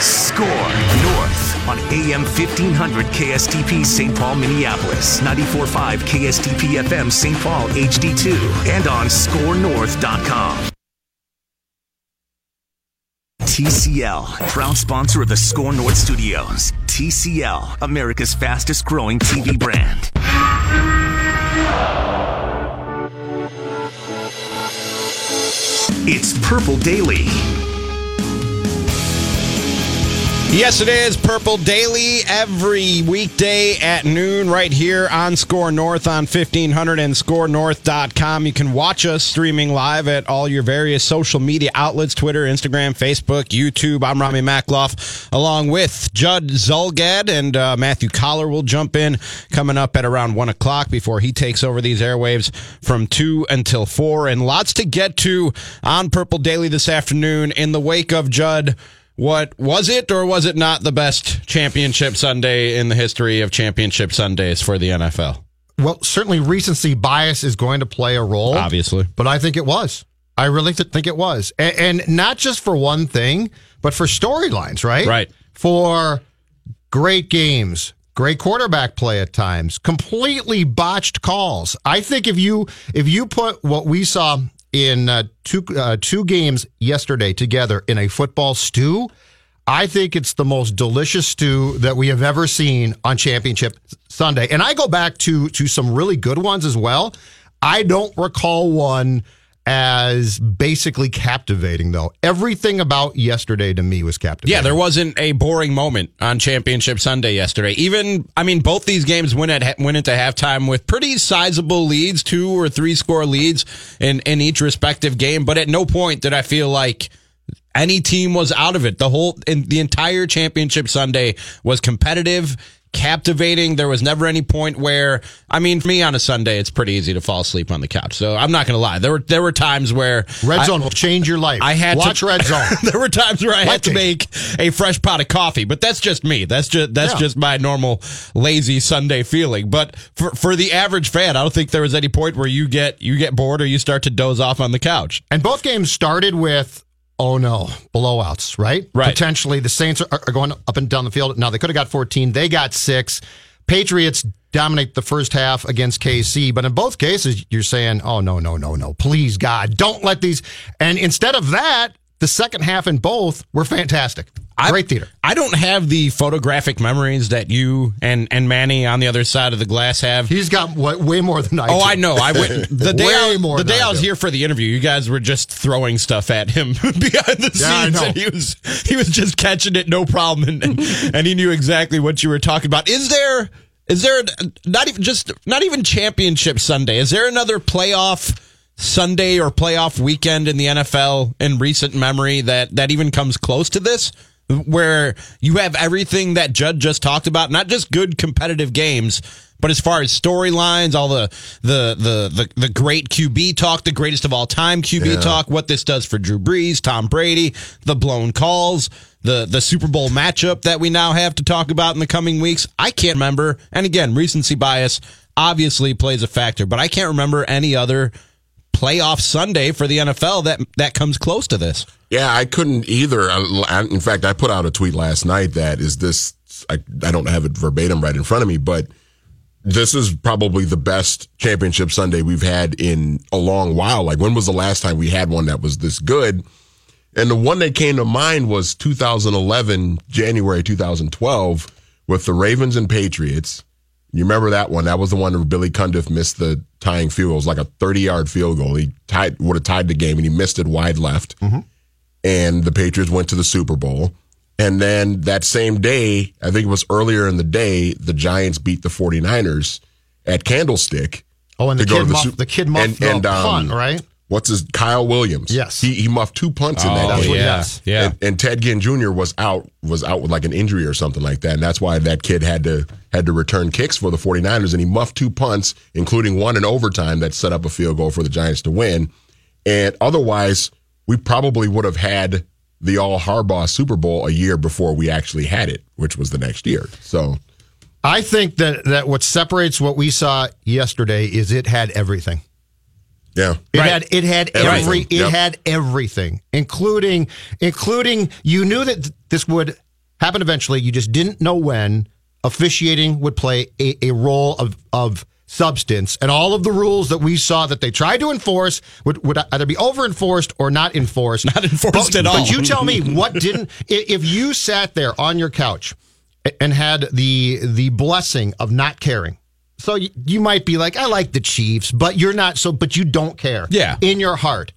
Score North on AM 1500 KSTP St. Paul, Minneapolis, 94.5 KSTP FM St. Paul HD2, and on scorenorth.com. TCL, proud sponsor of the Score North Studios. TCL, America's fastest growing TV brand. It's Purple Daily. Yes, it is Purple Daily every weekday at noon right here on Score North on 1500 and scorenorth.com. You can watch us streaming live at all your various social media outlets Twitter, Instagram, Facebook, YouTube. I'm Rami Makloff along with Judd Zulgad and uh, Matthew Coller will jump in coming up at around 1 o'clock before he takes over these airwaves from 2 until 4. And lots to get to on Purple Daily this afternoon in the wake of Judd. What was it or was it not the best championship Sunday in the history of championship Sundays for the NFL? Well, certainly recency bias is going to play a role. Obviously. But I think it was. I really think it was. And, and not just for one thing, but for storylines, right? Right. For great games, great quarterback play at times, completely botched calls. I think if you if you put what we saw in uh, two uh, two games yesterday together in a football stew. I think it's the most delicious stew that we have ever seen on Championship Sunday. And I go back to to some really good ones as well. I don't recall one as basically captivating though. Everything about yesterday to me was captivating. Yeah, there wasn't a boring moment on Championship Sunday yesterday. Even I mean both these games went at went into halftime with pretty sizable leads, two or three score leads in in each respective game, but at no point did I feel like any team was out of it. The whole the entire championship Sunday was competitive captivating. There was never any point where, I mean, for me on a Sunday, it's pretty easy to fall asleep on the couch. So I'm not going to lie. There were there were times where Red Zone I, will change your life. I had watch to, Red Zone. there were times where I had to make a fresh pot of coffee, but that's just me. That's just that's yeah. just my normal lazy Sunday feeling. But for for the average fan, I don't think there was any point where you get you get bored or you start to doze off on the couch. And both games started with oh no, blowouts, right? Right. Potentially the Saints are, are going up and down the field. Now they could have got 14. They got six. Patriots dominate the first half against KC, but in both cases, you're saying, oh no, no, no, no, please God, don't let these. And instead of that, the second half in both were fantastic. Great theater. I don't have the photographic memories that you and, and Manny on the other side of the glass have. He's got way more than I. Oh, do. I know. I went the day I, more the day I, I was here for the interview. You guys were just throwing stuff at him behind the yeah, scenes, and he was he was just catching it, no problem, and, and, and he knew exactly what you were talking about. Is there is there not even just not even championship Sunday? Is there another playoff? Sunday or playoff weekend in the NFL in recent memory that that even comes close to this? where you have everything that Judd just talked about, not just good competitive games, but as far as storylines, all the, the the the the great QB talk, the greatest of all time QB yeah. talk, what this does for Drew Brees, Tom Brady, the blown calls, the the Super Bowl matchup that we now have to talk about in the coming weeks. I can't remember. And again, recency bias obviously plays a factor, but I can't remember any other playoff Sunday for the NFL that that comes close to this. Yeah, I couldn't either. In fact, I put out a tweet last night that is this. I, I don't have it verbatim right in front of me, but this is probably the best championship Sunday we've had in a long while. Like, when was the last time we had one that was this good? And the one that came to mind was 2011, January 2012, with the Ravens and Patriots. You remember that one? That was the one where Billy Cundiff missed the tying field. goal. It was like a 30 yard field goal. He tied, would have tied the game, and he missed it wide left. Mm-hmm. And the Patriots went to the Super Bowl. And then that same day, I think it was earlier in the day, the Giants beat the 49ers at Candlestick. Oh, and the kid, the, muff, the kid muffed and, the and, um, punt, right? What's his Kyle Williams? Yes, he he muffed two punts in oh, that game. Yeah, yes. yeah. And, and, Ted Ginn Jr. was out was out with like an injury or something like that, and that's why that kid had to had to return kicks for the 49ers, and he muffed two punts, including one in overtime that set up a field goal for the Giants to win. And otherwise, we probably would have had the All Harbaugh Super Bowl a year before we actually had it, which was the next year. So. I think that, that what separates what we saw yesterday is it had everything. Yeah. It right. had it had everything. every it yep. had everything, including including you knew that this would happen eventually. You just didn't know when officiating would play a, a role of of substance and all of the rules that we saw that they tried to enforce would, would either be over enforced or not enforced. Not enforced but, at all. But you tell me what didn't if you sat there on your couch and had the the blessing of not caring so you, you might be like, I like the Chiefs, but you're not so, but you don't care. Yeah. In your heart.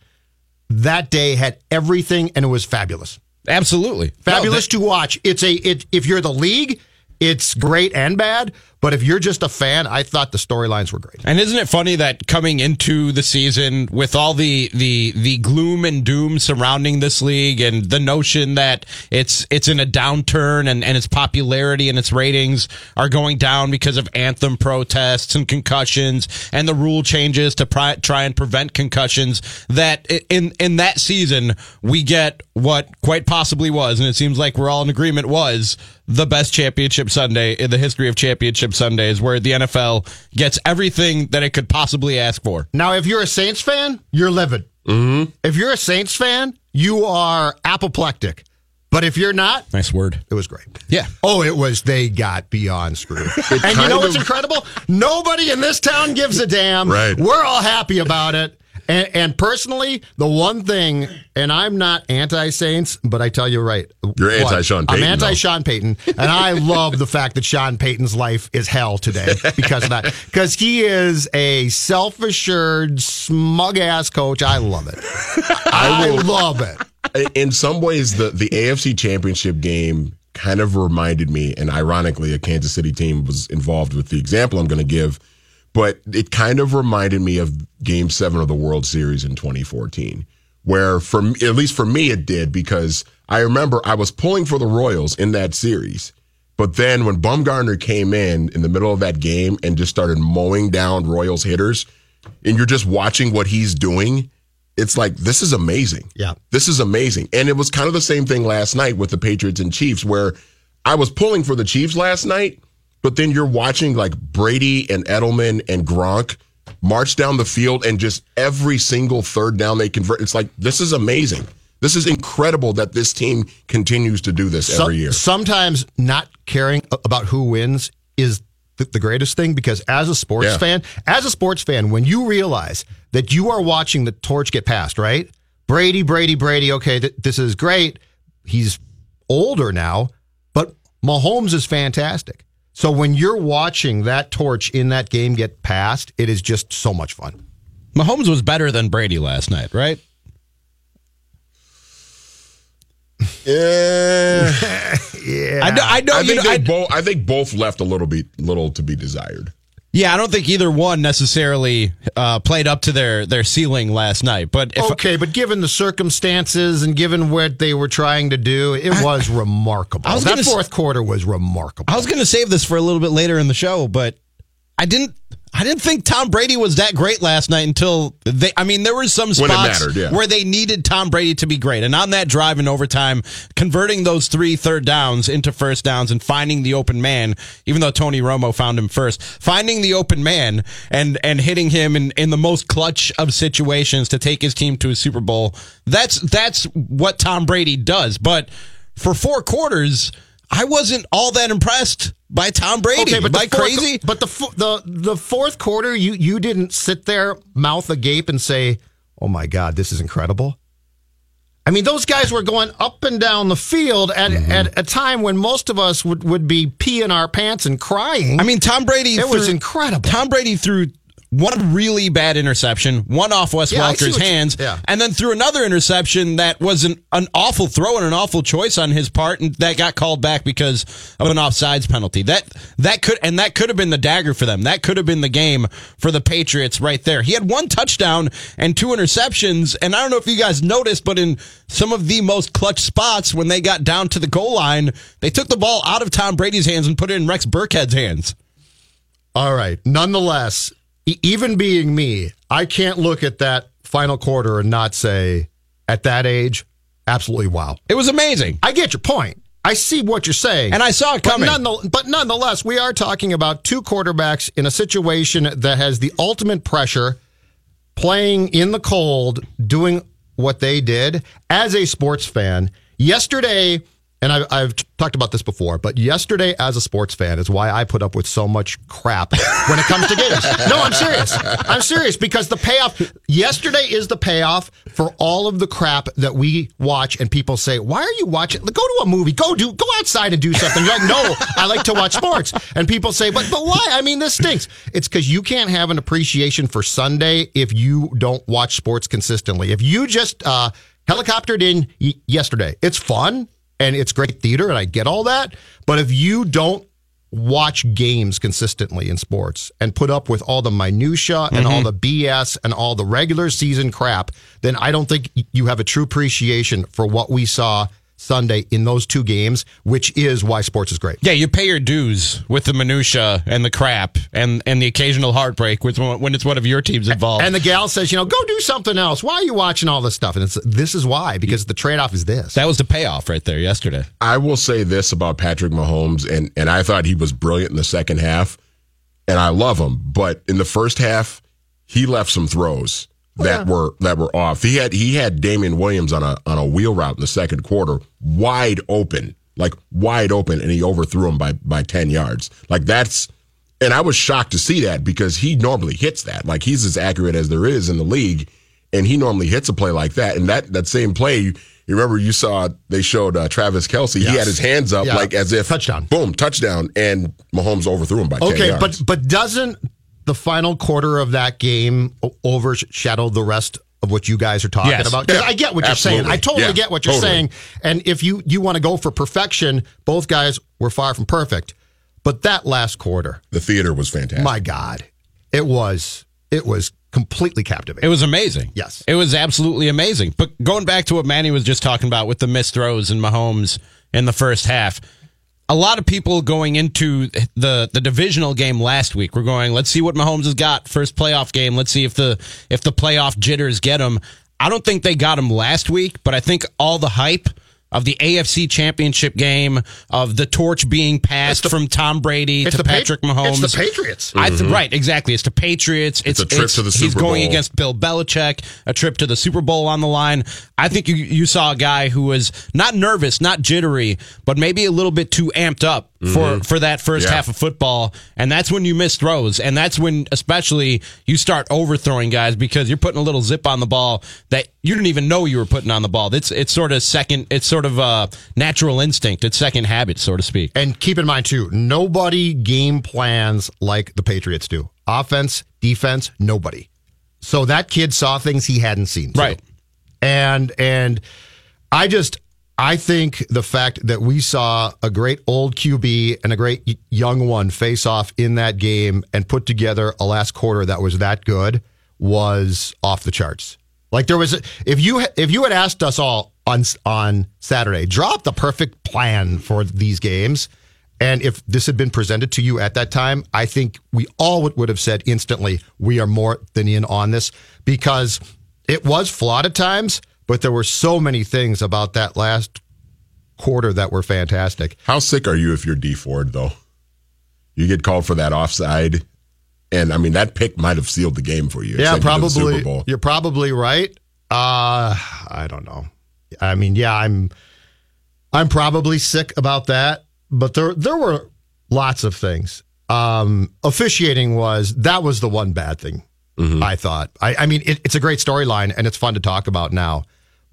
That day had everything and it was fabulous. Absolutely. Fabulous no, to watch. It's a, it, if you're the league, it's great and bad. But if you're just a fan, I thought the storylines were great. And isn't it funny that coming into the season with all the the the gloom and doom surrounding this league and the notion that it's it's in a downturn and, and its popularity and its ratings are going down because of anthem protests and concussions and the rule changes to try and prevent concussions that in in that season we get what quite possibly was and it seems like we're all in agreement was the best championship Sunday in the history of championship Sundays, where the NFL gets everything that it could possibly ask for. Now, if you're a Saints fan, you're livid. Mm-hmm. If you're a Saints fan, you are apoplectic. But if you're not, nice word. It was great. Yeah. Oh, it was. They got beyond screwed. and you know what's incredible? Nobody in this town gives a damn. Right. We're all happy about it. And, and, personally, the one thing, and I'm not anti Saints, but I tell you right. You're anti Sean Payton. I'm anti Sean Payton. And I love the fact that Sean Payton's life is hell today because of that. Because he is a self assured, smug ass coach. I love it. I, I love it. In some ways, the, the AFC championship game kind of reminded me, and ironically, a Kansas City team was involved with the example I'm going to give but it kind of reminded me of game seven of the World Series in 2014, where for at least for me, it did because I remember I was pulling for the Royals in that series. But then when Bumgarner came in in the middle of that game and just started mowing down Royals hitters, and you're just watching what he's doing, it's like, this is amazing. Yeah. This is amazing. And it was kind of the same thing last night with the Patriots and Chiefs, where I was pulling for the Chiefs last night, but then you're watching like Brady and Edelman and Gronk march down the field and just every single third down they convert. It's like, this is amazing. This is incredible that this team continues to do this every year. Sometimes not caring about who wins is the, greatest thing because as a sports yeah. fan, as a sports fan, when you realize that you are watching the torch get passed, right? Brady, Brady, Brady, okay, th- this is great. He's older now, but Mahomes is fantastic. So when you're watching that torch in that game get passed, it is just so much fun. Mahomes was better than Brady last night, right? Yeah, yeah. I know. I, know, I think know, I, both. I think both left a little bit, little to be desired. Yeah, I don't think either one necessarily uh, played up to their, their ceiling last night. But okay, but given the circumstances and given what they were trying to do, it I, was remarkable. Was that fourth s- quarter was remarkable. I was going to save this for a little bit later in the show, but I didn't I didn't think Tom Brady was that great last night until they. I mean, there were some spots mattered, yeah. where they needed Tom Brady to be great, and on that drive in overtime, converting those three third downs into first downs and finding the open man, even though Tony Romo found him first, finding the open man and and hitting him in in the most clutch of situations to take his team to a Super Bowl. That's that's what Tom Brady does. But for four quarters I wasn't all that impressed by Tom Brady. Okay, but fourth, crazy? But the the the fourth quarter, you you didn't sit there mouth agape and say, "Oh my God, this is incredible." I mean, those guys were going up and down the field at, mm-hmm. at a time when most of us would, would be peeing our pants and crying. I mean, Tom Brady. It threw, was incredible. Tom Brady threw one really bad interception, one off Wes yeah, Welker's hands, you, yeah. and then threw another interception that was an, an awful throw and an awful choice on his part, and that got called back because of an offsides penalty. That that could and that could have been the dagger for them. That could have been the game for the Patriots right there. He had one touchdown and two interceptions, and I don't know if you guys noticed, but in some of the most clutch spots when they got down to the goal line, they took the ball out of Tom Brady's hands and put it in Rex Burkhead's hands. All right. Nonetheless, even being me, I can't look at that final quarter and not say, at that age, absolutely wow. It was amazing. I get your point. I see what you're saying. And I saw it coming. But, nonetheless, but nonetheless, we are talking about two quarterbacks in a situation that has the ultimate pressure, playing in the cold, doing what they did. As a sports fan, yesterday, and I've, I've, talked about this before, but yesterday as a sports fan is why I put up with so much crap when it comes to games. no, I'm serious. I'm serious because the payoff yesterday is the payoff for all of the crap that we watch and people say, why are you watching? Go to a movie. Go do, go outside and do something. You're like, no, I like to watch sports. And people say, but, but why? I mean, this stinks. It's because you can't have an appreciation for Sunday if you don't watch sports consistently. If you just, uh, helicoptered in yesterday, it's fun and it's great theater, and I get all that. But if you don't watch games consistently in sports and put up with all the minutia and mm-hmm. all the BS and all the regular season crap, then I don't think you have a true appreciation for what we saw Sunday in those two games, which is why sports is great. Yeah, you pay your dues with the minutia and the crap and and the occasional heartbreak with when it's one of your teams involved. And the gal says, you know, go do something else. Why are you watching all this stuff? And it's this is why because the trade off is this. That was the payoff right there yesterday. I will say this about Patrick Mahomes, and and I thought he was brilliant in the second half, and I love him, but in the first half, he left some throws that yeah. were that were off. He had he had Damien Williams on a on a wheel route in the second quarter, wide open, like wide open, and he overthrew him by by ten yards. Like that's, and I was shocked to see that because he normally hits that. Like he's as accurate as there is in the league, and he normally hits a play like that. And that that same play. You, you remember you saw they showed uh, Travis Kelce. Yes. He had his hands up yeah. like as if touchdown, boom, touchdown, and Mahomes overthrew him by ten yards. okay, but but doesn't the final quarter of that game overshadowed the rest of what you guys are talking yes. about? Yeah, I get what absolutely. you're saying. I totally yeah, get what you're totally. saying. And if you you want to go for perfection, both guys were far from perfect. But that last quarter, the theater was fantastic. My God, it was it was completely captivating. It was amazing. Yes, it was absolutely amazing. But going back to what Manny was just talking about with the missed throws and Mahomes in the first half a lot of people going into the the divisional game last week were going, let's see what Mahomes has got first playoff game. Let's see if the if the playoff jitters get him. I don't think they got him last week, but I think all the hype of the AFC Championship game, of the torch being passed the, from Tom Brady to Patrick pa- Mahomes. It's the Patriots. I th- mm-hmm. right, exactly. It's the Patriots. It's, it's a trip it's, to the Super He's going against Bill Belichick, a trip to the Super Bowl on the line. I think you, you saw a guy who was not nervous, not jittery, but maybe a little bit too amped up for mm-hmm. for that first yeah. half of football, and that's when you miss throws, and that's when especially you start overthrowing guys because you're putting a little zip on the ball that you didn't even know you were putting on the ball. It's it's sort of second, it's sort of a natural instinct, it's second habit, so to speak. And keep in mind too, nobody game plans like the Patriots do. Offense, defense, nobody. So that kid saw things he hadn't seen, too. right? And and I just I think the fact that we saw a great old QB and a great young one face off in that game and put together a last quarter that was that good was off the charts. Like there was, if you if you had asked us all on on Saturday, drop the perfect plan for these games, and if this had been presented to you at that time, I think we all would, would have said instantly, we are more than in on this because it was flawed at times but there were so many things about that last quarter that were fantastic. How sick are you if you're Dee Ford though? You get called for that offside, and I mean that pick might have sealed the game for you. Yeah, probably. You're probably right. Uh, I don't know. I mean, yeah, I'm I'm probably sick about that, but there there were lots of things. Um, officiating was that was the one bad thing. Mm-hmm. I thought. I, I mean, it, it's a great storyline and it's fun to talk about now.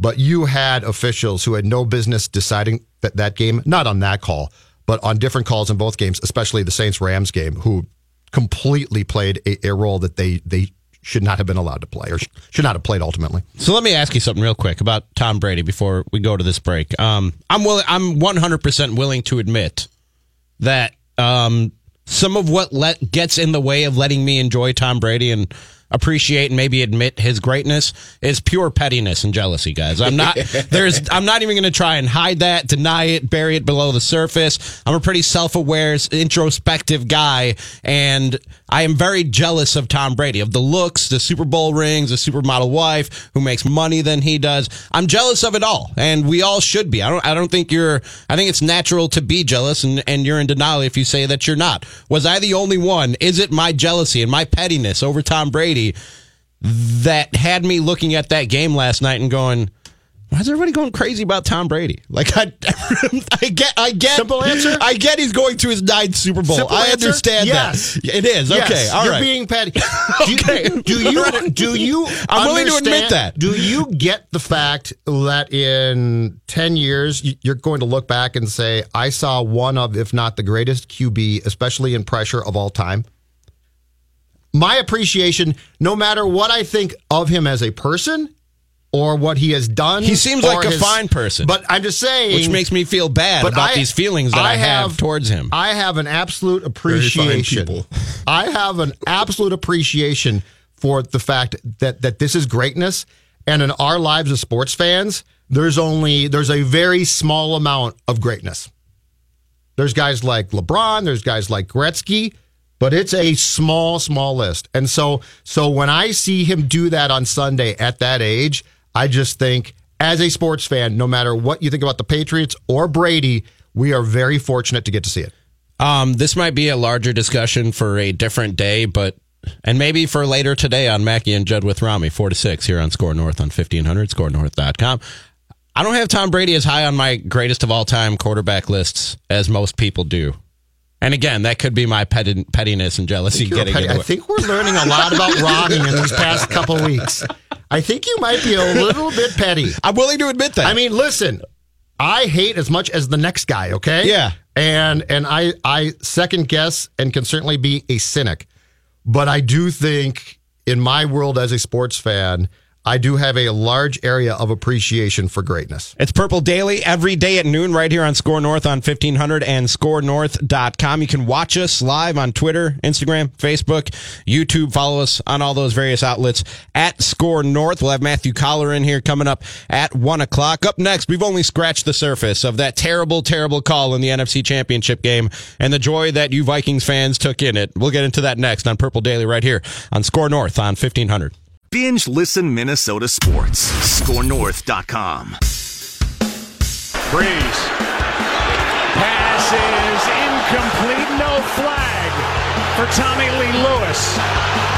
But you had officials who had no business deciding that that game, not on that call, but on different calls in both games, especially the Saints Rams game, who completely played a, a role that they they should not have been allowed to play or should not have played ultimately. So let me ask you something real quick about Tom Brady before we go to this break. Um, I'm willing. I'm 100 percent willing to admit that um, some of what let gets in the way of letting me enjoy Tom Brady and appreciate and maybe admit his greatness is pure pettiness and jealousy, guys. I'm not there's I'm not even going to try and hide that, deny it, bury it below the surface. I'm a pretty self-aware, introspective guy and I am very jealous of Tom Brady, of the looks, the Super Bowl rings, the supermodel wife who makes money than he does. I'm jealous of it all, and we all should be. I don't. I don't think you're. I think it's natural to be jealous, and and you're in denial if you say that you're not. Was I the only one? Is it my jealousy and my pettiness over Tom Brady that had me looking at that game last night and going? Why is everybody going crazy about Tom Brady? Like I, I get, I get. Simple answer. I get he's going to his ninth Super Bowl. Simple I answer? understand yes. that. It is yes. okay. All You're right. being petty. Do okay. You, do you? Do you? I'm willing to admit that. Do you get the fact that in ten years you're going to look back and say, "I saw one of, if not the greatest QB, especially in pressure of all time." My appreciation, no matter what I think of him as a person or what he has done, He seems like a his- fine person. But I'm just saying, which makes me feel bad about I- these feelings that I, have, towards him. I have an absolute appreciation. I have an absolute appreciation for the fact that that this is greatness, and in our lives as sports fans, there's only there's a very small amount of greatness. There's guys like LeBron, there's guys like Gretzky, but it's a small, small list. And so, so when I see him do that on Sunday at that age, I just think, as a sports fan, no matter what you think about the Patriots or Brady, we are very fortunate to get to see it. Um, this might be a larger discussion for a different day, but and maybe for later today on Mackey and Judd with Rami, four to six here on Score North on fifteen hundred, scorenorth.com. I don't have Tom Brady as high on my greatest of all time quarterback lists as most people do. And again, that could be my pettiness and jealousy You're getting petty. I think we're learning a lot about Ronnie in these past couple weeks. I think you might be a little bit petty. I'm willing to admit that. I mean, listen, I hate as much as the next guy, okay? Yeah. And and I I second guess and can certainly be a cynic. But I do think in my world as a sports fan, I do have a large area of appreciation for greatness. It's Purple Daily every day at noon right here on Score North on 1500 and scorenorth.com. You can watch us live on Twitter, Instagram, Facebook, YouTube. Follow us on all those various outlets at Score North. We'll have Matthew Coller in here coming up at 1 o'clock. Up next, we've only scratched the surface of that terrible, terrible call in the NFC Championship game and the joy that you Vikings fans took in it. We'll get into that next on Purple Daily right here on Score North on 1500. Binge listen Minnesota sports. ScoreNorth.com. Brees. Pass is incomplete. No flag for Tommy Lee Lewis.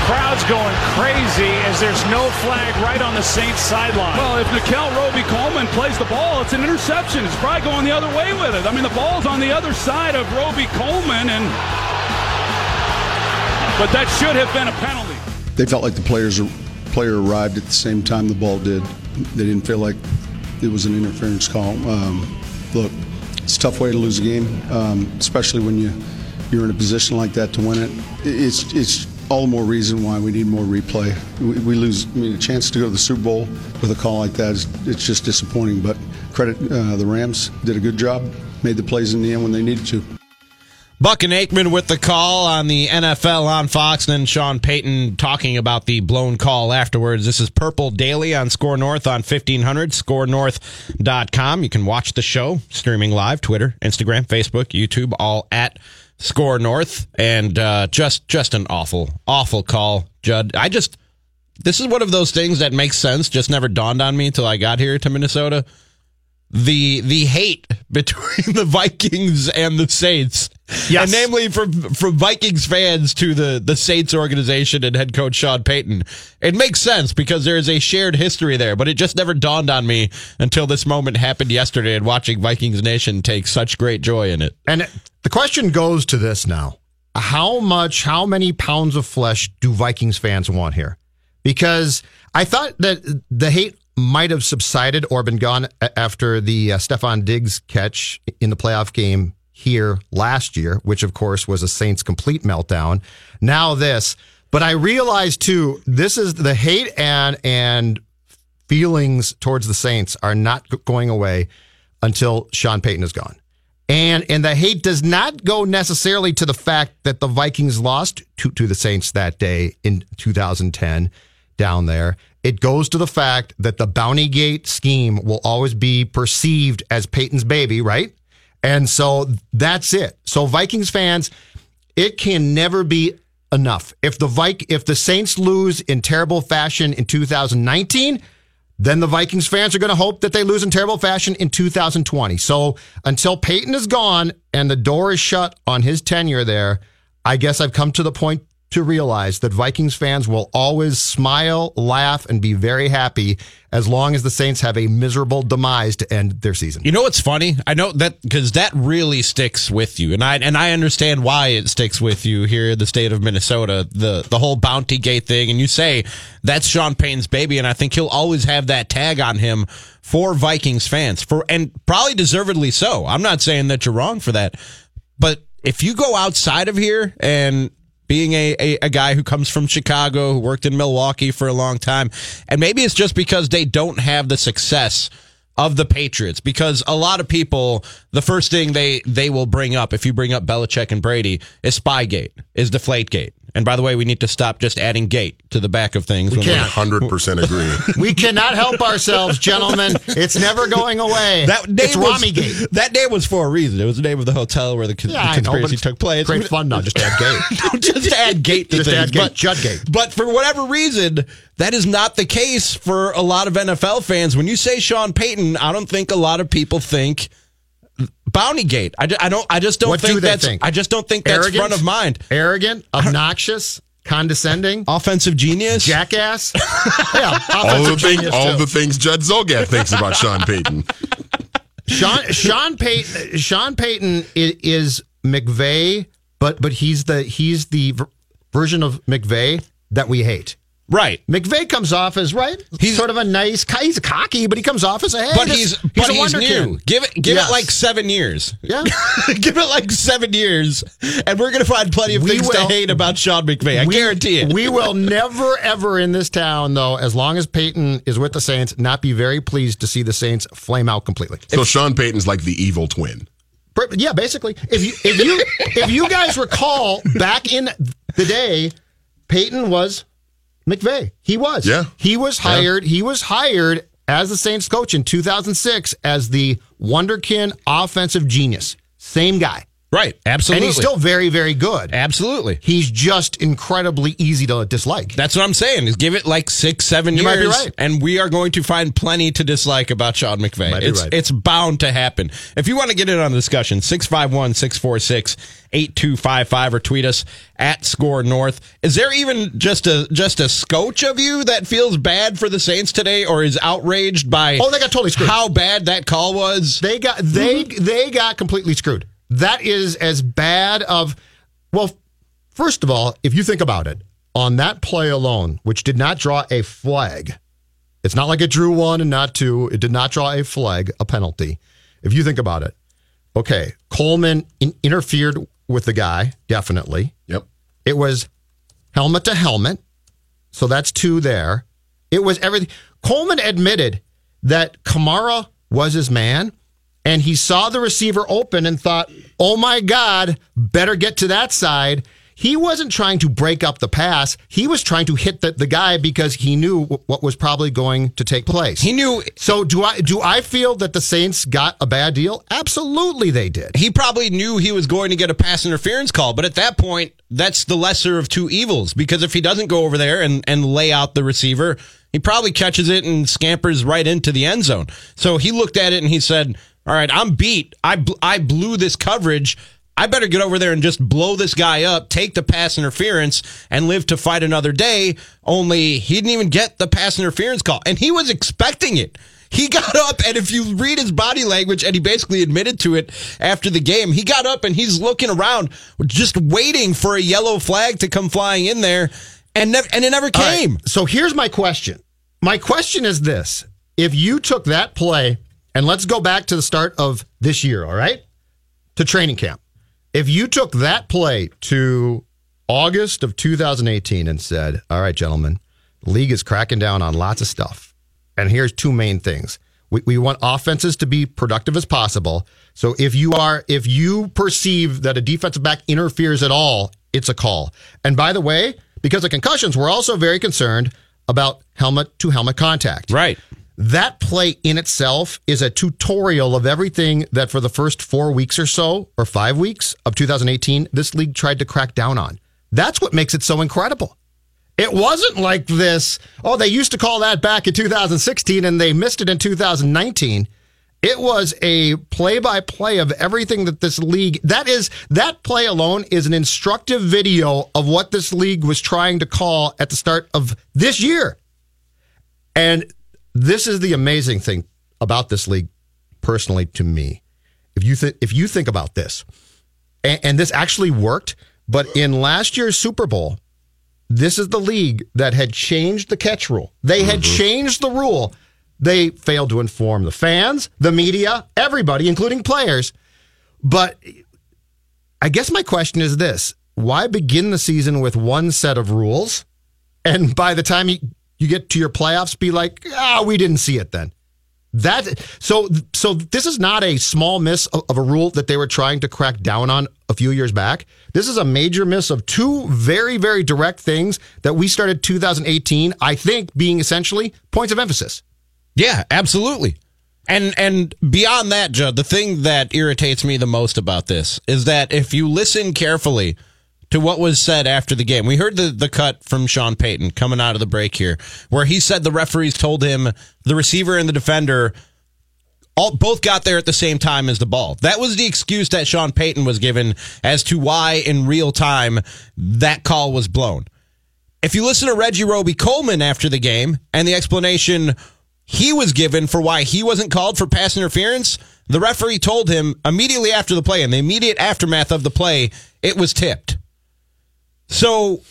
Crowd's going crazy as there's no flag right on the Saints sideline. Well, if Nickell Robey-Coleman plays the ball, it's an interception. It's probably going the other way with it. I mean, the ball's on the other side of Roby Coleman, and but that should have been a penalty. They felt like the players player arrived at the same time the ball did. They didn't feel like it was an interference call. Um, look, it's a tough way to lose a game, um, especially when you you're in a position like that to win it. It's it's all the more reason why we need more replay. We, we lose. I mean, a chance to go to the Super Bowl with a call like that is it's just disappointing. But credit uh, the Rams did a good job, made the plays in the end when they needed to. Buck and Aikman with the call on the NFL on Fox, and then Sean Payton talking about the blown call afterwards. This is Purple Daily on Score North on 1500, scorenorth.com. You can watch the show streaming live, Twitter, Instagram, Facebook, YouTube, all at Score North. And uh, just just an awful, awful call, Judd. I just, this is one of those things that makes sense, just never dawned on me until I got here to Minnesota the the hate between the Vikings and the Saints. Yes. And namely from from Vikings fans to the the Saints organization and head coach Sean Payton. It makes sense because there is a shared history there, but it just never dawned on me until this moment happened yesterday and watching Vikings Nation take such great joy in it. And the question goes to this now. How much, how many pounds of flesh do Vikings fans want here? Because I thought that the hate might have subsided or been gone after the uh, Stefon Diggs catch in the playoff game here last year, which of course was a Saints complete meltdown. Now this, but I realize too, this is the hate and and feelings towards the Saints are not going away until Sean Payton is gone. And and the hate does not go necessarily to the fact that the Vikings lost to, to the Saints that day in 2010 down there. It goes to the fact that the Bounty Gate scheme will always be perceived as Payton's baby, right? And so that's it. So Vikings fans, it can never be enough. If the Vik- if the Saints lose in terrible fashion in 2019, then the Vikings fans are going to hope that they lose in terrible fashion in 2020. So until Peyton is gone and the door is shut on his tenure there, I guess I've come to the point to realize that Vikings fans will always smile, laugh, and be very happy as long as the Saints have a miserable demise to end their season. You know what's funny? I know that because that really sticks with you, and I and I understand why it sticks with you here in the state of Minnesota. The the whole bounty gate thing, and you say that's Sean Payton's baby, and I think he'll always have that tag on him for Vikings fans, for and probably deservedly so. I'm not saying that you're wrong for that, but if you go outside of here and being a, a, a, guy who comes from Chicago, who worked in Milwaukee for a long time. And maybe it's just because they don't have the success of the Patriots because a lot of people, the first thing they, they will bring up if you bring up Belichick and Brady is Spygate, is Deflategate. And by the way, we need to stop just adding gate to the back of things. We can't. 100% agree. we cannot help ourselves, gentlemen. It's never going away. That day it's was, Gate. That name was for a reason. It was the name of the hotel where the, yeah, the conspiracy know, took place. Great fun now. Just add gate. just add gate to just things. Add gate. But, Judgate. But for whatever reason, that is not the case for a lot of NFL fans. When you say Sean Payton, I don't think a lot of people think – Bounty Gate. I, I don't. I just don't what think do that's. Think? I just don't think that's Arrogant? front of mind. Arrogant, obnoxious, condescending, offensive genius, jackass. yeah, all the things. All the things Judd Zulgad thinks about Sean Payton. Sean Sean Payton. Sean Payton is, McVay, but but he's the he's the version of McVay that we hate. Right. McVay comes off as right. He's sort of a nice. He's cocky, but he comes off as a. Hey, but he's he's but a he's new. Give it give yes. it like seven years. Yeah. give it like seven years, and we're gonna find plenty of we things will, to hate about Sean McVay. I we, guarantee it. We will never ever in this town, though, as long as Payton is with the Saints, not be very pleased to see the Saints flame out completely. So if, Sean Payton's like the evil twin. Yeah, basically. If you if you if you guys recall back in the day, Payton was McVay. He was. Yeah. He was hired. Yeah. He was hired as the Saints coach in 2006 as the Wonderkin offensive genius. Same guy. Right, absolutely. And he's still very, very good. Absolutely. He's just incredibly easy to dislike. That's what I'm saying. Is give it like six, seven you years, right. and we are going to find plenty to dislike about Sean McVay. It's right. it's bound to happen. If you want to get in on the discussion, 651 646 8255 or tweet us at Score North. Is there even just a just a scotch of you that feels bad for the Saints today or is outraged by Oh, they got totally screwed. How bad that call was? They got they mm-hmm. they got completely screwed. That is as bad of, well, first of all, if you think about it, on that play alone, which did not draw a flag, it's not like it drew one and not two. It did not draw a flag, a penalty. If you think about it, okay, Coleman in- interfered with the guy, definitely. Yep. It was helmet to helmet. So that's two there. It was everything. Coleman admitted that Kamara was his man and he saw the receiver open and thought, oh my God, better get to that side. He wasn't trying to break up the pass. He was trying to hit the, the guy because he knew what was probably going to take place. He knew. So do I do I feel that the Saints got a bad deal? Absolutely they did. He probably knew he was going to get a pass interference call, but at that point, that's the lesser of two evils because if he doesn't go over there and, and lay out the receiver, he probably catches it and scampers right into the end zone. So he looked at it and he said, all right, I'm beat. I, bl- I blew this coverage. I better get over there and just blow this guy up, take the pass interference, and live to fight another day. Only he didn't even get the pass interference call, and he was expecting it. He got up, and if you read his body language, and he basically admitted to it after the game, he got up and he's looking around, just waiting for a yellow flag to come flying in there, and, and it never came. Right, so here's my question. My question is this if you took that play and let's go back to the start of this year, all right? To training camp. If you took that play to August of 2018 and said, all right, gentlemen, league is cracking down on lots of stuff. And here's two main things. We, we want offenses to be productive as possible. So if you are, if you perceive that a defensive back interferes at all, it's a call. And by the way, because of concussions, we're also very concerned about helmet to helmet contact. Right. That play in itself is a tutorial of everything that for the first four weeks or so, or five weeks of 2018, this league tried to crack down on. That's what makes it so incredible. It wasn't like this, oh, they used to call that back in 2016 and they missed it in 2019. It was a play by play of everything that this league, that is, that play alone is an instructive video of what this league was trying to call at the start of this year. And this is the amazing thing about this league, personally, to me. If you, th- if you think about this, and, and this actually worked, but in last year's Super Bowl, this is the league that had changed the catch rule. They had mm-hmm. changed the rule. They failed to inform the fans, the media, everybody, including players. But I guess my question is this why begin the season with one set of rules? And by the time you, you get to your playoffs, be like, ah, we didn't see it then. That so so this is not a small miss of, of, a rule that they were trying to crack down on a few years back. This is a major miss of two very very direct things that we started 2018 I think being essentially points of emphasis. Yeah, absolutely. And and beyond that, Judd, the thing that irritates me the most about this is that if you listen carefully to what was said after the game. We heard the, the cut from Sean Payton coming out of the break here, where he said the referees told him the receiver and the defender all both got there at the same time as the ball. That was the excuse that Sean Payton was given as to why in real time that call was blown. If you listen to Reggie Robey-Coleman after the game and the explanation he was given for why he wasn't called for pass interference, the referee told him immediately after the play, in the immediate aftermath of the play, it was tipped. So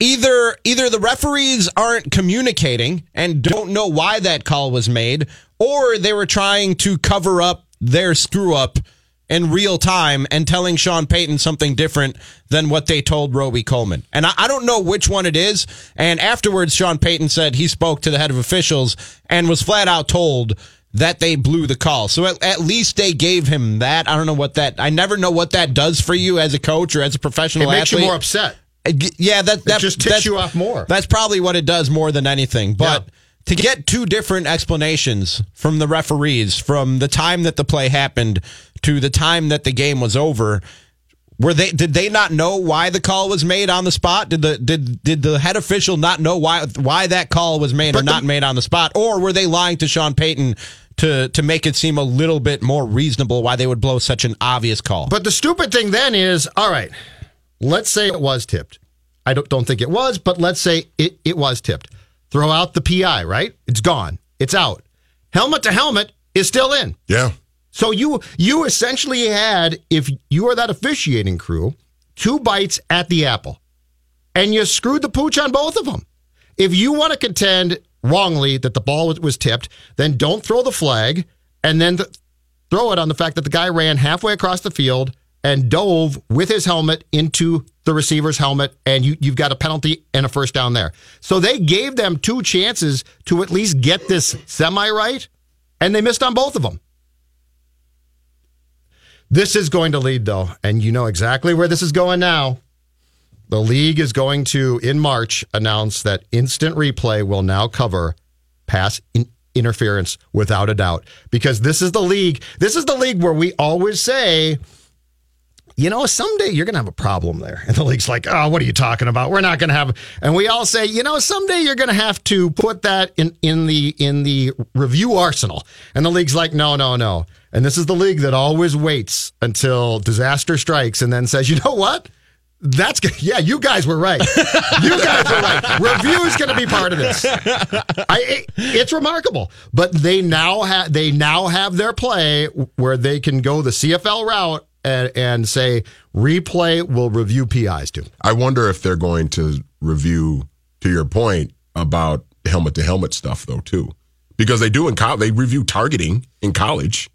either either the referees aren't communicating and don't know why that call was made, or they were trying to cover up their screw up in real time and telling Sean Payton something different than what they told Robey-Coleman. And I, I, don't know which one it is. And afterwards, Sean Payton said he spoke to the head of officials and was flat out told that they blew the call. So at, at, least they gave him that. I don't know what that. I never know what that does for you as a coach or as a professional. It makes athlete. you more upset. Yeah, that that it just ticks you off more. That's probably what it does more than anything. But yeah. to get two different explanations from the referees from the time that the play happened to the time that the game was over, were they did they not know why the call was made on the spot? Did the did did the head official not know why why that call was made but or the, not made on the spot? Or were they lying to Sean Payton to to make it seem a little bit more reasonable why they would blow such an obvious call? But the stupid thing then is, all right, Let's say it was tipped. I don't, don't think it was, but let's say it, it was tipped. Throw out the PI, right? It's gone. It's out. Helmet to helmet is still in. Yeah. So you you essentially had, if you are that officiating crew, two bites at the apple. And you screwed the pooch on both of them. If you want to contend wrongly that the ball was tipped, then don't throw the flag and then th- throw it on the fact that the guy ran halfway across the field and dove with his helmet into the receiver's helmet, and you, you've got a penalty and a first down there. So they gave them two chances to at least get this semi right, and they missed on both of them. This is going to lead, though, and you know exactly where this is going now. The league is going to, in March, announce that instant replay will now cover pass in- interference without a doubt. Because this is the league. This is the league where we always say, you know, someday you're going to have a problem there. And the league's like, oh, what are you talking about? We're not going to have. And we all say, you know, someday you're going to have to put that in, in the in the review arsenal. And the league's like, no, no, no. And this is the league that always waits until disaster strikes and then says, you know what? That's good. Yeah, you guys were right. You guys were right. Review is going to be part of this. I, it's remarkable, but they now have they now have their play where they can go the CFL route and, and say replay will review PIs too. I wonder if they're going to review, to your point about helmet to helmet stuff though too, because they do in college. They review targeting in college.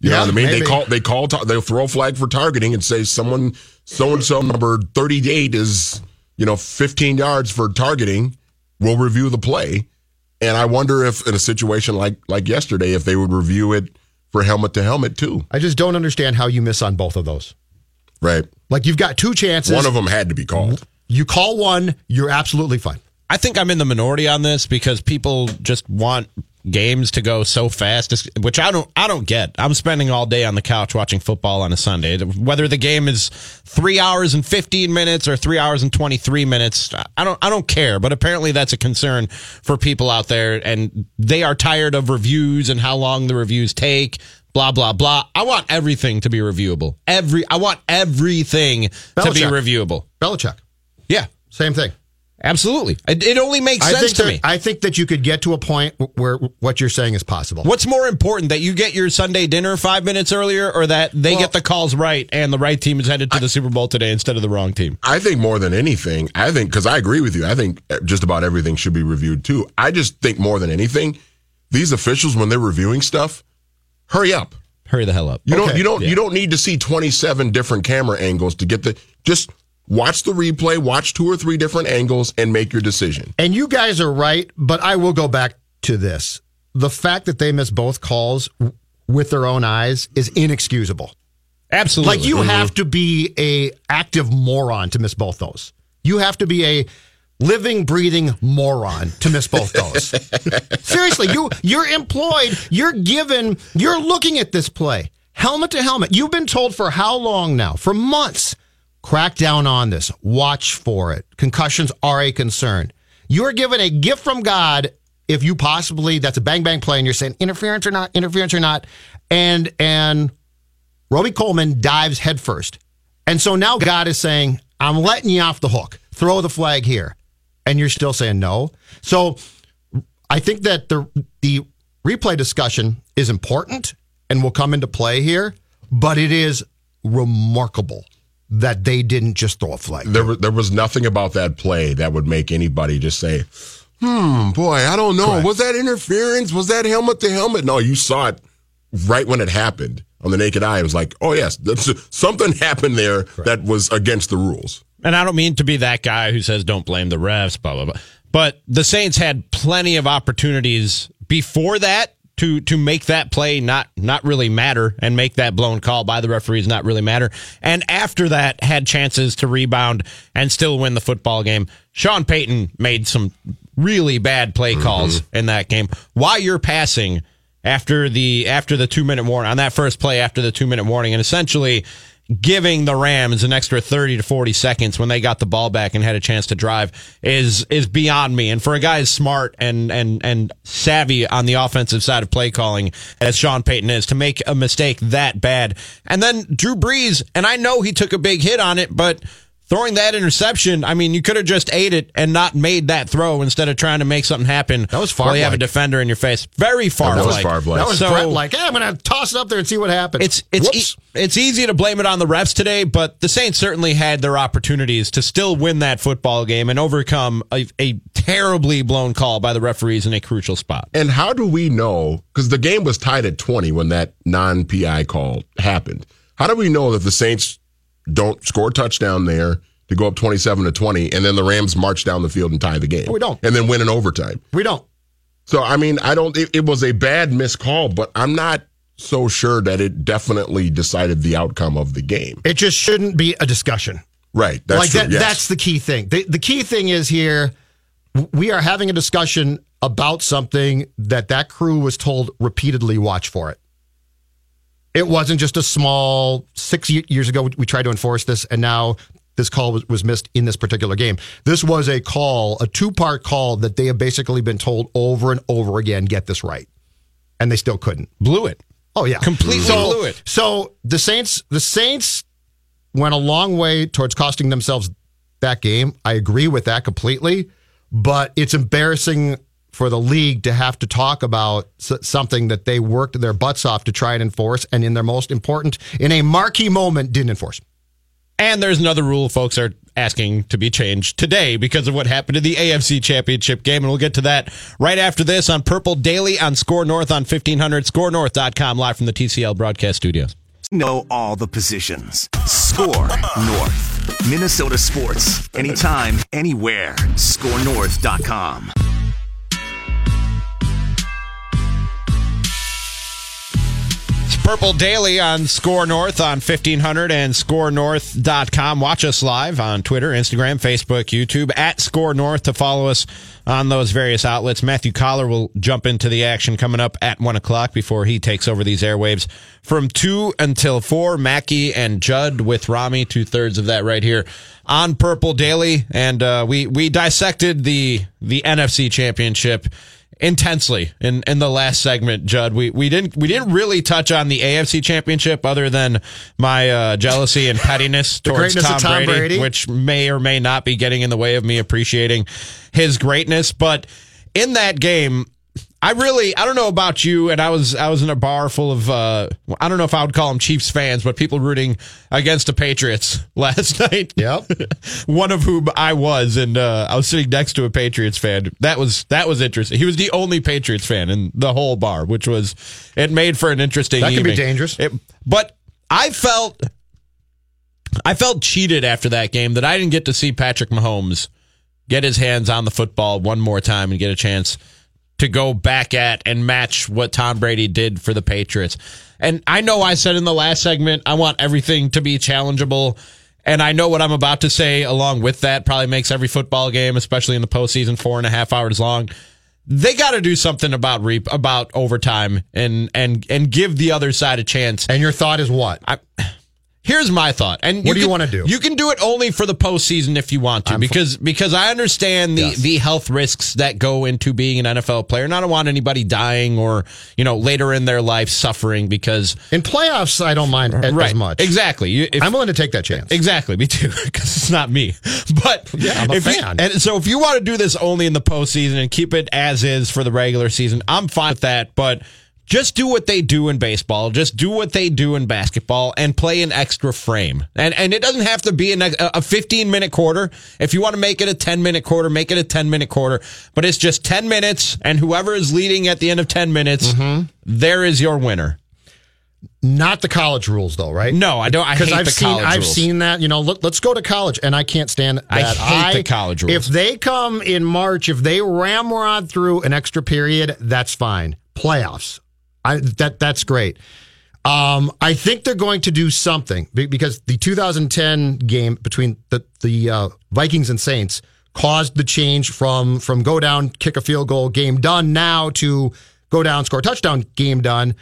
You Yeah, know what I mean? maybe. They call they call they'll throw a flag for targeting and say someone so and so number thirty eight is you know fifteen yards for targeting. We'll review the play, and I wonder if in a situation like like yesterday, if they would review it for helmet to helmet too. I just don't understand how you miss on both of those. Right. Like you've got two chances. One of them had to be called. You call one, you're absolutely fine. I think I'm in the minority on this because people just want games to go so fast, which I don't. I don't get. I'm spending all day on the couch watching football on a Sunday. Whether the game is three hours and 15 minutes or three hours and 23 minutes, I don't. I don't care. But apparently, that's a concern for people out there, and they are tired of reviews and how long the reviews take. Blah blah blah. I want everything to be reviewable. Every. I want everything to be Belichick. reviewable. Belichick, Yeah. same thing. Absolutely. It, it only makes I sense think to that, me. I think that you could get to a point where what you're saying is possible. What's more important that you get your Sunday dinner five minutes earlier or that they Well- get the calls right and the right team is headed to the Super Bowl today instead of the wrong team? I think more than anything, I think because I agree with you. I think eh, just about everything should be reviewed too. I just think more than anything, these officials when they're reviewing stuff, hurry up. Hurry the hell up. You don't you don't you don't need to see 27 different camera angles to get the just watch the replay, watch two or three different angles and make your decision. And you guys are right, but I will go back to this. The fact that they missed both calls w- with their own eyes is inexcusable. Absolutely. Like you mm-hmm. have to be a active moron to miss both those. You have to be a living, breathing moron to miss both those. Seriously, you you're employed, you're given, you're looking at this play. Helmet to helmet. You've been told for how long now? For months. Crack down on this. Watch for it. Concussions are a concern. You are given a gift from God if you possibly that's a bang bang play and you're saying interference or not, interference or not. And and Robey-Coleman dives headfirst. And so now God is saying, I'm letting you off the hook. Throw the flag here. And you're still saying no. So I think that the the replay discussion is important and will come into play here, but it is remarkable that they didn't just throw a flag. There was there was nothing about that play that would make anybody just say, "Hmm, boy, I don't know. Correct. Was that interference? Was that helmet to helmet?" No, you saw it right when it happened on the naked eye. It was like, "Oh yes, that's, something happened there that was against the rules." and I don't mean to be that guy who says don't blame the refs, blah blah blah. But the Saints had plenty of opportunities before that to to make that play not not really matter and make that blown call by the referees not really matter. And after that had chances to rebound and still win the football game. Sean Payton made some really bad play mm-hmm. calls in that game. Why you're passing after the after the 2 minute warning on that first play after the 2 minute warning and essentially giving the Rams an extra 30 to 40 seconds when they got the ball back and had a chance to drive is is beyond me. And for a guy as smart and and and savvy on the offensive side of play calling as Sean Payton is to make a mistake that bad. And then Drew Brees, and I know he took a big hit on it, but Throwing that interception, I mean, you could have just ate it and not made that throw instead of trying to make something happen. That was far. while you have a defender in your face. Very far. Away. That was Favre-like. That was So- Brett like, hey, I'm going to toss it up there and see what happens. It's it's e- it's easy to blame it on the refs today, but the Saints certainly had their opportunities to still win that football game and overcome a, a terribly blown call by the referees in a crucial spot. And how do we know? Because the game was tied at 20 when that non PI call happened. How do we know that the Saints don't score a touchdown there to go up 27 to 20, and then the Rams march down the field and tie the game? We don't. And then win in overtime. we don't. So, I mean, I don't, it, it was a bad missed call, but I'm not so sure that it definitely decided the outcome of the game. It just shouldn't be a discussion. Right. That's like true. that, yes. that's the key thing. The, the key thing is here we are having a discussion about something that that crew was told repeatedly watch for it. It wasn't just a small 6 years ago we tried to enforce this and now this call was, was missed in this particular game. This was a call, a two-part call that they have basically been told over and over again get this right. And they still couldn't. Blew it. Oh yeah, Completely so, blew it. So the Saints, the Saints went a long way towards costing themselves that game. I agree with that completely, but it's embarrassing for the league to have to talk about something that they worked their butts off to try and enforce, and in their most important, in a marquee moment, didn't enforce. And there's another rule folks are asking to be changed today because of what happened in the AFC Championship game. And we'll get to that right after this on Purple Daily on Score North on 1500, scorenorth.com, live from the TCL broadcast studios. Know all the positions. Score North. Minnesota sports. Anytime, anywhere. ScoreNorth.com. Purple Daily on Score North on 1500 and scorenorth.com. Watch us live on Twitter, Instagram, Facebook, YouTube at Score North to follow us on those various outlets. Matthew Coller will jump into the action coming up at one o'clock before he takes over these airwaves from two until four. Mackey and Judd with Rami, two thirds of that right here on Purple Daily. And, uh, we, we dissected the, the NFC championship intensely in, in the last segment, Judd. We we didn't we didn't really touch on the AFC championship other than my uh, jealousy and pettiness towards Tom, Tom Brady, Brady, which may or may not be getting in the way of me appreciating his greatness. But in that game, I really, I don't know about you, and I was, I was in a bar full of, uh, I don't know if I would call them Chiefs fans, but people rooting against the Patriots last night. Yep. One of whom I was, and uh, I was sitting next to a Patriots fan. That was that was interesting. He was the only Patriots fan in the whole bar, which was it made for an interesting. That evening. can be dangerous. It, but I felt, I felt cheated after that game that I didn't get to see Patrick Mahomes get his hands on the football one more time and get a chance to go back at and match what Tom Brady did for the Patriots. And I know I said in the last segment, I want everything to be challengeable. And I know what I'm about to say along with that probably makes every football game, especially in the postseason, four and a half hours long. They got to do something about reap about overtime and and and give the other side a chance. And your thought is what? I, Here's my thought. And what do you want to do? You can do it only for the postseason if you want to, I'm because because I understand the yes. the health risks that go into being an NFL player. And I don't want anybody dying or you know later in their life suffering because in playoffs I don't mind right, as much. Exactly. If, I'm willing to take that chance. Exactly. Me too. Because it's not me. But yeah, I'm a fan. You, and so if you want to do this only in the postseason and keep it as is for the regular season, I'm fine with that. But just do what they do in baseball. Just do what they do in basketball and play an extra frame. And and it doesn't have to be an, a 15 minute quarter. If you want to make it a 10 minute quarter, make it a 10 minute quarter. But it's just 10 minutes, and whoever is leading at the end of 10 minutes, mm-hmm. there is your winner. Not the college rules, though, right? No, I don't. I hate I've the seen, college I've rules. seen that. You know, let, us go to college, and I can't stand that. I hate I, the college rules. If they come in March, if they ramrod through an extra period, that's fine. Playoffs, I, that that's great. Um, I think they're going to do something because the 2010 game between the the uh, Vikings and Saints caused the change from from go down, kick a field goal, game done now to go down, score touchdown, game done.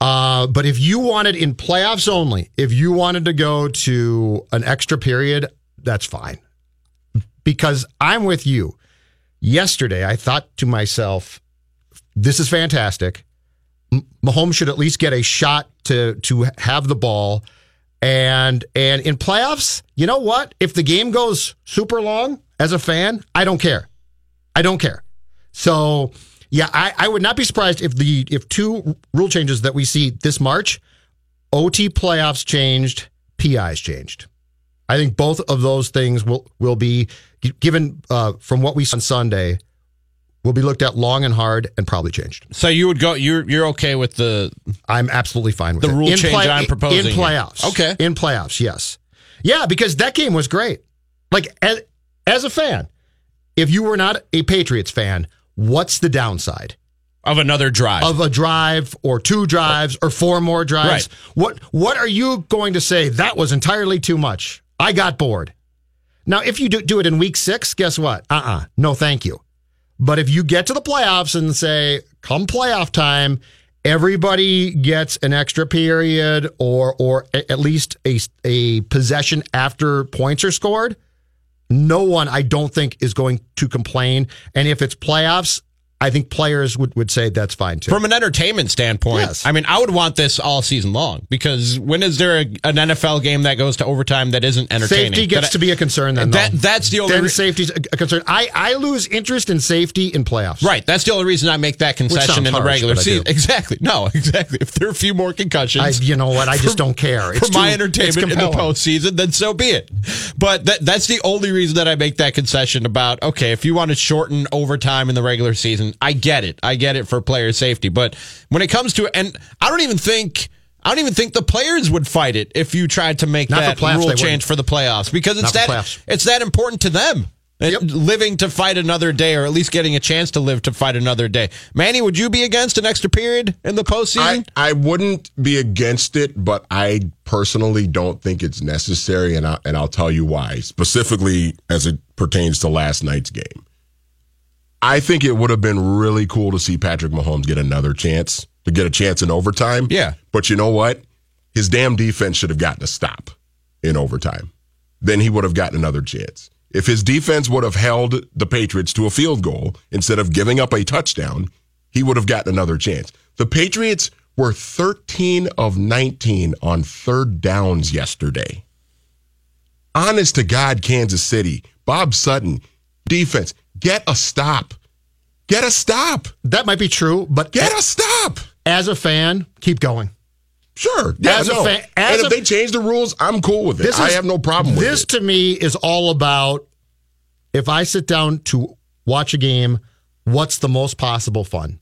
Uh, but if you wanted in playoffs only, if you wanted to go to an extra period, that's fine. Because I'm with you. Yesterday, I thought to myself, this is fantastic. Mahomes should at least get a shot to to have the ball. And and in playoffs, you know what? If the game goes super long, as a fan, I don't care. I don't care. So yeah, I, I would not be surprised if the if two rule changes that we see this March, OT playoffs changed, PIs changed. I think both of those things will will be given uh, from what we saw on Sunday will be looked at long and hard and probably changed. So you would go. You're you're okay with the? I'm absolutely fine with the it. rule in change play, I'm proposing in playoffs. Okay, in playoffs, yes, yeah, because that game was great. Like as, as a fan, if you were not a Patriots fan, what's the downside? Of another drive. Of a drive or two drives or four more drives. Right. What what are you going to say? That was entirely too much. I got bored. Now, if you do, do it in week six, guess what? Uh uh No, thank you. But if you get to the playoffs and say, come playoff time, everybody gets an extra period or or at least a, a possession after points are scored, no one I don't think is going to complain. And if it's playoffs, I think players would, would say that's fine too. From an entertainment standpoint, yes. I mean, I would want this all season long because when is there a, an NFL game that goes to overtime that isn't entertaining? Safety gets that, to be a concern then. That, that's the only then re- safety's a concern. I, I lose interest in safety in playoffs. Right. That's the only reason I make that concession in the regular season. Exactly. No, exactly. If there are a few more concussions, I, you know what? I just for, don't care. It's for too, my entertainment in the postseason, then so be it. But that, that's the only reason that I make that concession about okay, if you want to shorten overtime in the regular season, I get it. I get it for player safety, but when it comes to and I don't even think I don't even think the players would fight it if you tried to make Not that playoffs, rule change for the playoffs because it's Not that it's that important to them. Yep. Living to fight another day, or at least getting a chance to live to fight another day. Manny, would you be against an extra period in the postseason? I, I wouldn't be against it, but I personally don't think it's necessary, and I, and I'll tell you why. Specifically, as it pertains to last night's game. I think it would have been really cool to see Patrick Mahomes get another chance, to get a chance in overtime. Yeah. But you know what? His damn defense should have gotten a stop in overtime. Then he would have gotten another chance. If his defense would have held the Patriots to a field goal instead of giving up a touchdown, he would have gotten another chance. The Patriots were 13 of 19 on third downs yesterday. Honest to God, Kansas City, Bob Sutton, defense, Get a stop. Get a stop. That might be true, but get a stop. As a fan, keep going. Sure. Yeah, as no. a fan, as and if a, they change the rules, I'm cool with it. Is, I have no problem with this it. This to me is all about if I sit down to watch a game, what's the most possible fun?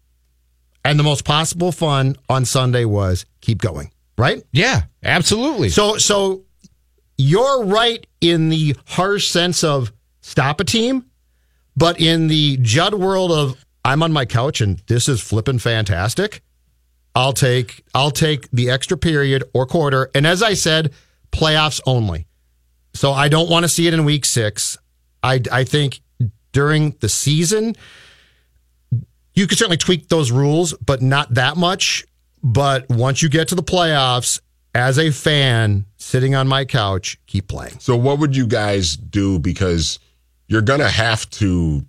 And the most possible fun on Sunday was keep going, right? Yeah, absolutely. So so you're right in the harsh sense of stop a team but in the Judd world of I'm on my couch and this is flipping fantastic, I'll take I'll take the extra period or quarter. And as I said, playoffs only. So I don't want to see it in week six. I I think during the season, you could certainly tweak those rules, but not that much. But once you get to the playoffs, as a fan sitting on my couch, keep playing. So what would you guys do? Because you're going to have to.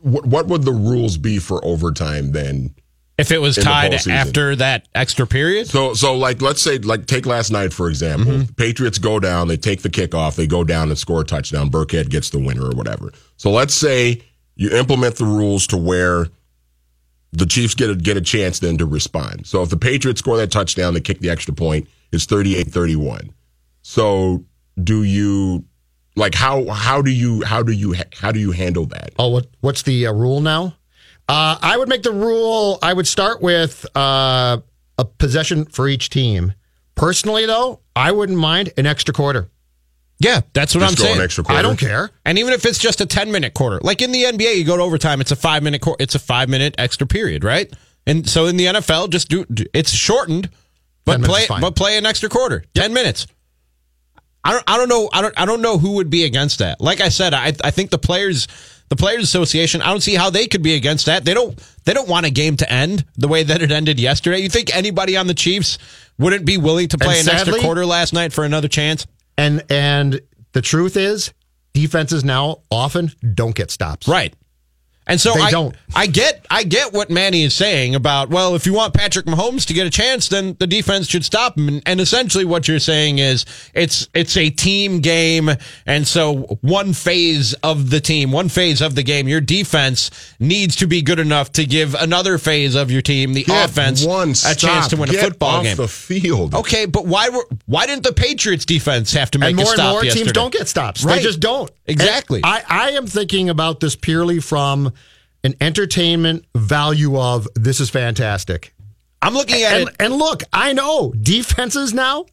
What, what would the rules be for overtime then? If it was tied after that extra period? So, so like, let's say, like, take last night, for example. Mm-hmm. Patriots go down, they take the kickoff, they go down and score a touchdown. Burkhead gets the winner or whatever. So let's say you implement the rules to where the Chiefs get a, get a chance then to respond. So if the Patriots score that touchdown, they kick the extra point, it's 38 31. So do you like how how do you how do you how do you handle that? Oh, what what's the uh, rule now? Uh, I would make the rule. I would start with uh, a possession for each team. Personally, though, I wouldn't mind an extra quarter. Yeah, that's what just I'm saying. Extra quarter. I don't care. And even if it's just a 10 minute quarter, like in the NBA, you go to overtime, it's a five minute qu- it's a five minute extra period, right? And so in the NFL, just do it's shortened, but play but play an extra quarter, yep. 10 minutes. I don't, I don't know. I don't, I don't know who would be against that. Like I said, I, I think the players, the players association, I don't see how they could be against that. They don't, they don't want a game to end the way that it ended yesterday. You think anybody on the Chiefs wouldn't be willing to play and an sadly, extra quarter last night for another chance? And, and the truth is defenses now often don't get stops. Right. And so they I don't. I get I get what Manny is saying about well if you want Patrick Mahomes to get a chance then the defense should stop him. And, and, essentially what you're saying is it's it's a team game. And so one phase of the team one phase of the game your defense needs to be good enough to give another phase of your team the get offense a chance to win get a football off game. the field. Okay but why were why didn't the Patriots defense have to make and more a stop and more yesterday? teams don't get stops. Right. they just don't. Exactly. I I am thinking about this purely from an entertainment value of this is fantastic. I'm looking at and, it. And look, I know defenses now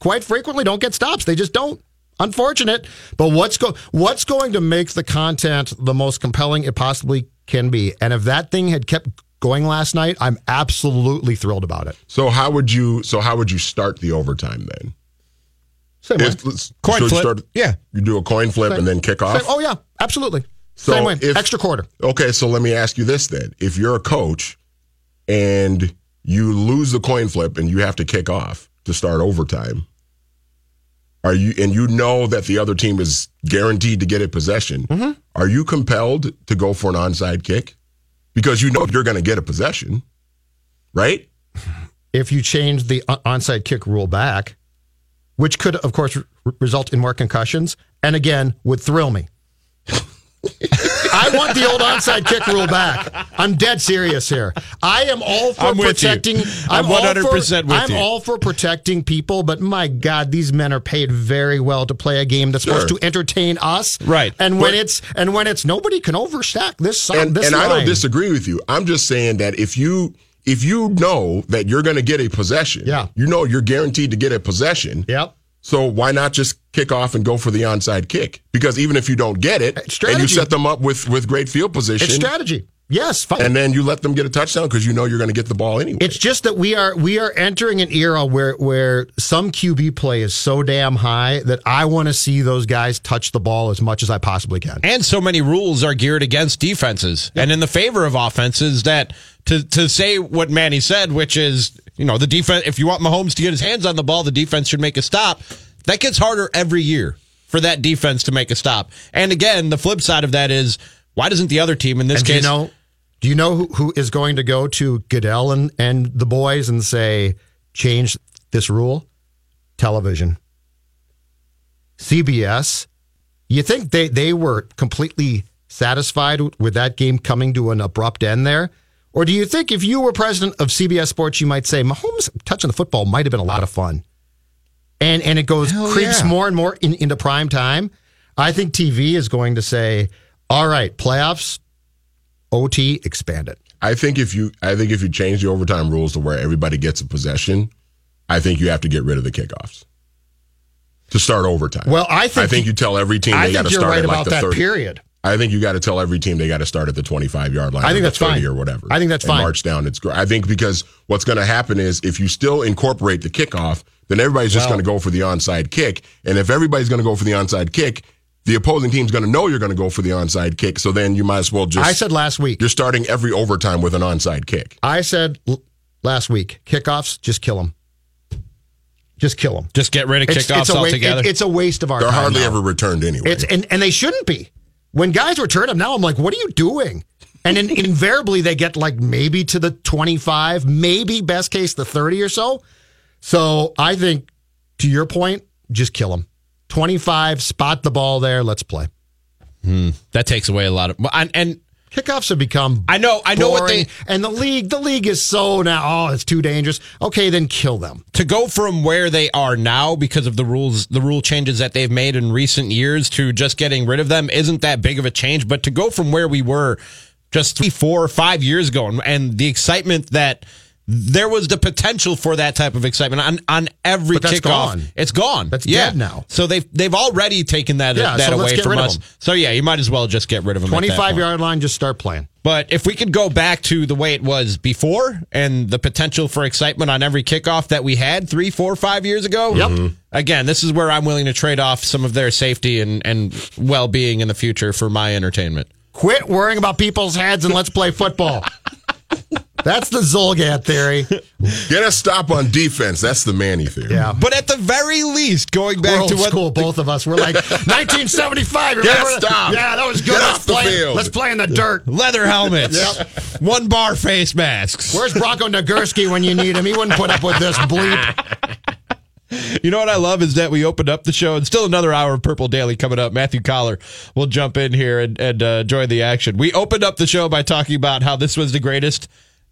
quite frequently don't get stops. They just don't. Unfortunate. But what's go what's going to make the content the most compelling it possibly can be? And if that thing had kept going last night, I'm absolutely thrilled about it. So how would you so how would you start the overtime then? Same way. Coin flip. Start, yeah. You do a coin flip Same. and then kick off? Same. Oh yeah, absolutely. So Same way, if, extra quarter. Okay, so let me ask you this then: If you're a coach and you lose the coin flip and you have to kick off to start overtime, are you and you know that the other team is guaranteed to get a possession? Mm-hmm. Are you compelled to go for an onside kick? because you know you're going to get a possession, right? If you change the onside kick rule back, which could, of course, result in more concussions, and again would thrill me. I want the old onside kick rule back. I'm dead serious here. I am all for I'm protecting. I'm 100 percent with you. I'm you. all for protecting people, but my God, these men are paid very well to play a game that's Sure. supposed to entertain us. Right. And when But- it's and when it's nobody can overstack this. and, this and I don't disagree with you. I'm just saying that if you if you know that you're going to get a possession, Yeah. you know you're guaranteed to get a possession. Yep. So why not just kick off and go for the onside kick? Because even if you don't get it, and you set them up with with great field position, It's strategy. Yes, fine. and then you let them get a touchdown because you know you're going to get the ball anyway. It's just that we are we are entering an era where where some QB play is so damn high that I want to see those guys touch the ball as much as I possibly can. And so many rules are geared against defenses and in the favor of offenses that to to say what Manny said, which is, you know, the defense if you want Mahomes to get his hands on the ball, the defense should make a stop. That gets harder every year for that defense to make a stop. And again, the flip side of that is why doesn't the other team in this And do case you know do you know who, who is going to go to Goodell and, and the boys and say change this rule? Television. CBS. You think they, they were completely satisfied with that game coming to an abrupt end there? Or do you think if you were president of CBS Sports, you might say Mahomes touching the football might have been a lot of fun? And and it goes Hell creeps yeah. more and more in, into prime time. I think TV is going to say, all right, playoffs, OT, expand it. I think if you I think if you change the overtime rules to where everybody gets a possession, I think you have to get rid of the kickoffs to start overtime. Well, I think I think you tell every team I they got think to you're start right at like about the that 30. period. I think you got to tell every team they got to start at the 25 yard line. I think or the that's 30 fine. or whatever. I think that's and fine. March down. It's great. I think because what's going to happen is if you still incorporate the kickoff, then everybody's just Well- going to go for the onside kick. And if everybody's going to go for the onside kick, the opposing team's going to know you're going to go for the onside kick. So then you might as well just. I said last week. you're starting every overtime with an onside kick. I said l- last week, kickoffs, just kill them. Just kill them. just get rid of kickoffs a wa- altogether? it- it's a waste of our time. They're hardly now. ever returned anyway. It's and, and they shouldn't be. When guys return them now, I'm like, what are you doing? And in, invariably, they get like maybe to the 25, maybe best case the 30 or so. So I think, to your point, just kill them. 25, spot the ball there. Let's play. Hmm. that takes away a lot of and, and Kickoffs have become. I know- I know what they- and the league. The league is so now. Oh, it's too dangerous. Okay, then kill them. to go from where they are now because of the rules the rule changes that they've made in recent years to just getting rid of them isn't that big of a change but to go from where we were just three four or five years ago and, and the excitement that there was the potential for that type of excitement on on every kickoff. gone. It's gone. That's yeah. dead now. So they've they've already taken that Yeah, that so away from us. So yeah, you might as well just get rid of them. 25 yard line, just start playing. But if we could go back to the way it was before and the potential for excitement on every kickoff that we had three, four, five years ago, Yep. Mhm. again, this is where I'm willing to trade off some of their safety and, and well being in the future for my entertainment. Quit worrying about people's heads and let's play football. That's the Zulgad theory. Get a stop on defense. That's the Manny theory. Yeah. But at the very least, going back old to what school, both of us. We're like 1975. Remember? Get a stop. Yeah, that was good. Get let's off the play. field. Let's play in the dirt. leather helmets, yep. one bar face masks. Where's Bronco Nagurski when you need him? He wouldn't put up with this bleep. You know what I love is that we opened up the show and still another hour of Purple Daily coming up. Matthew Coller will jump in here and, and uh, join the action. We opened up the show by talking about how this was the greatest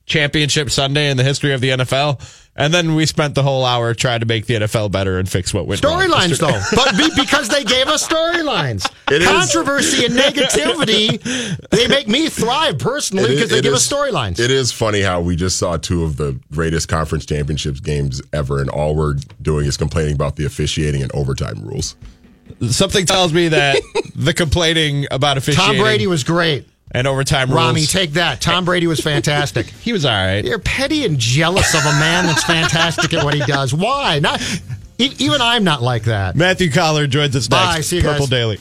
championship Sunday in the history of the NFL. And then we spent the whole hour trying to make the NFL better and fix what went wrong. Storylines, though, but be, because they gave us storylines, It is- controversy and negativity, they make me thrive personally because they give is- us storylines. It is funny how we just saw two of the greatest conference championships games ever, and all we're doing is complaining about the officiating and overtime rules. Something tells me that the complaining about officiating Tom Brady was great. And overtime Rami, rules. take that. Tom Brady was fantastic. he was all right. You're petty and jealous of a man that's fantastic at what he does. Why? Not e- even I'm not like that. Matthew Coller joins us Bye. next. See you Purple guys. Daily.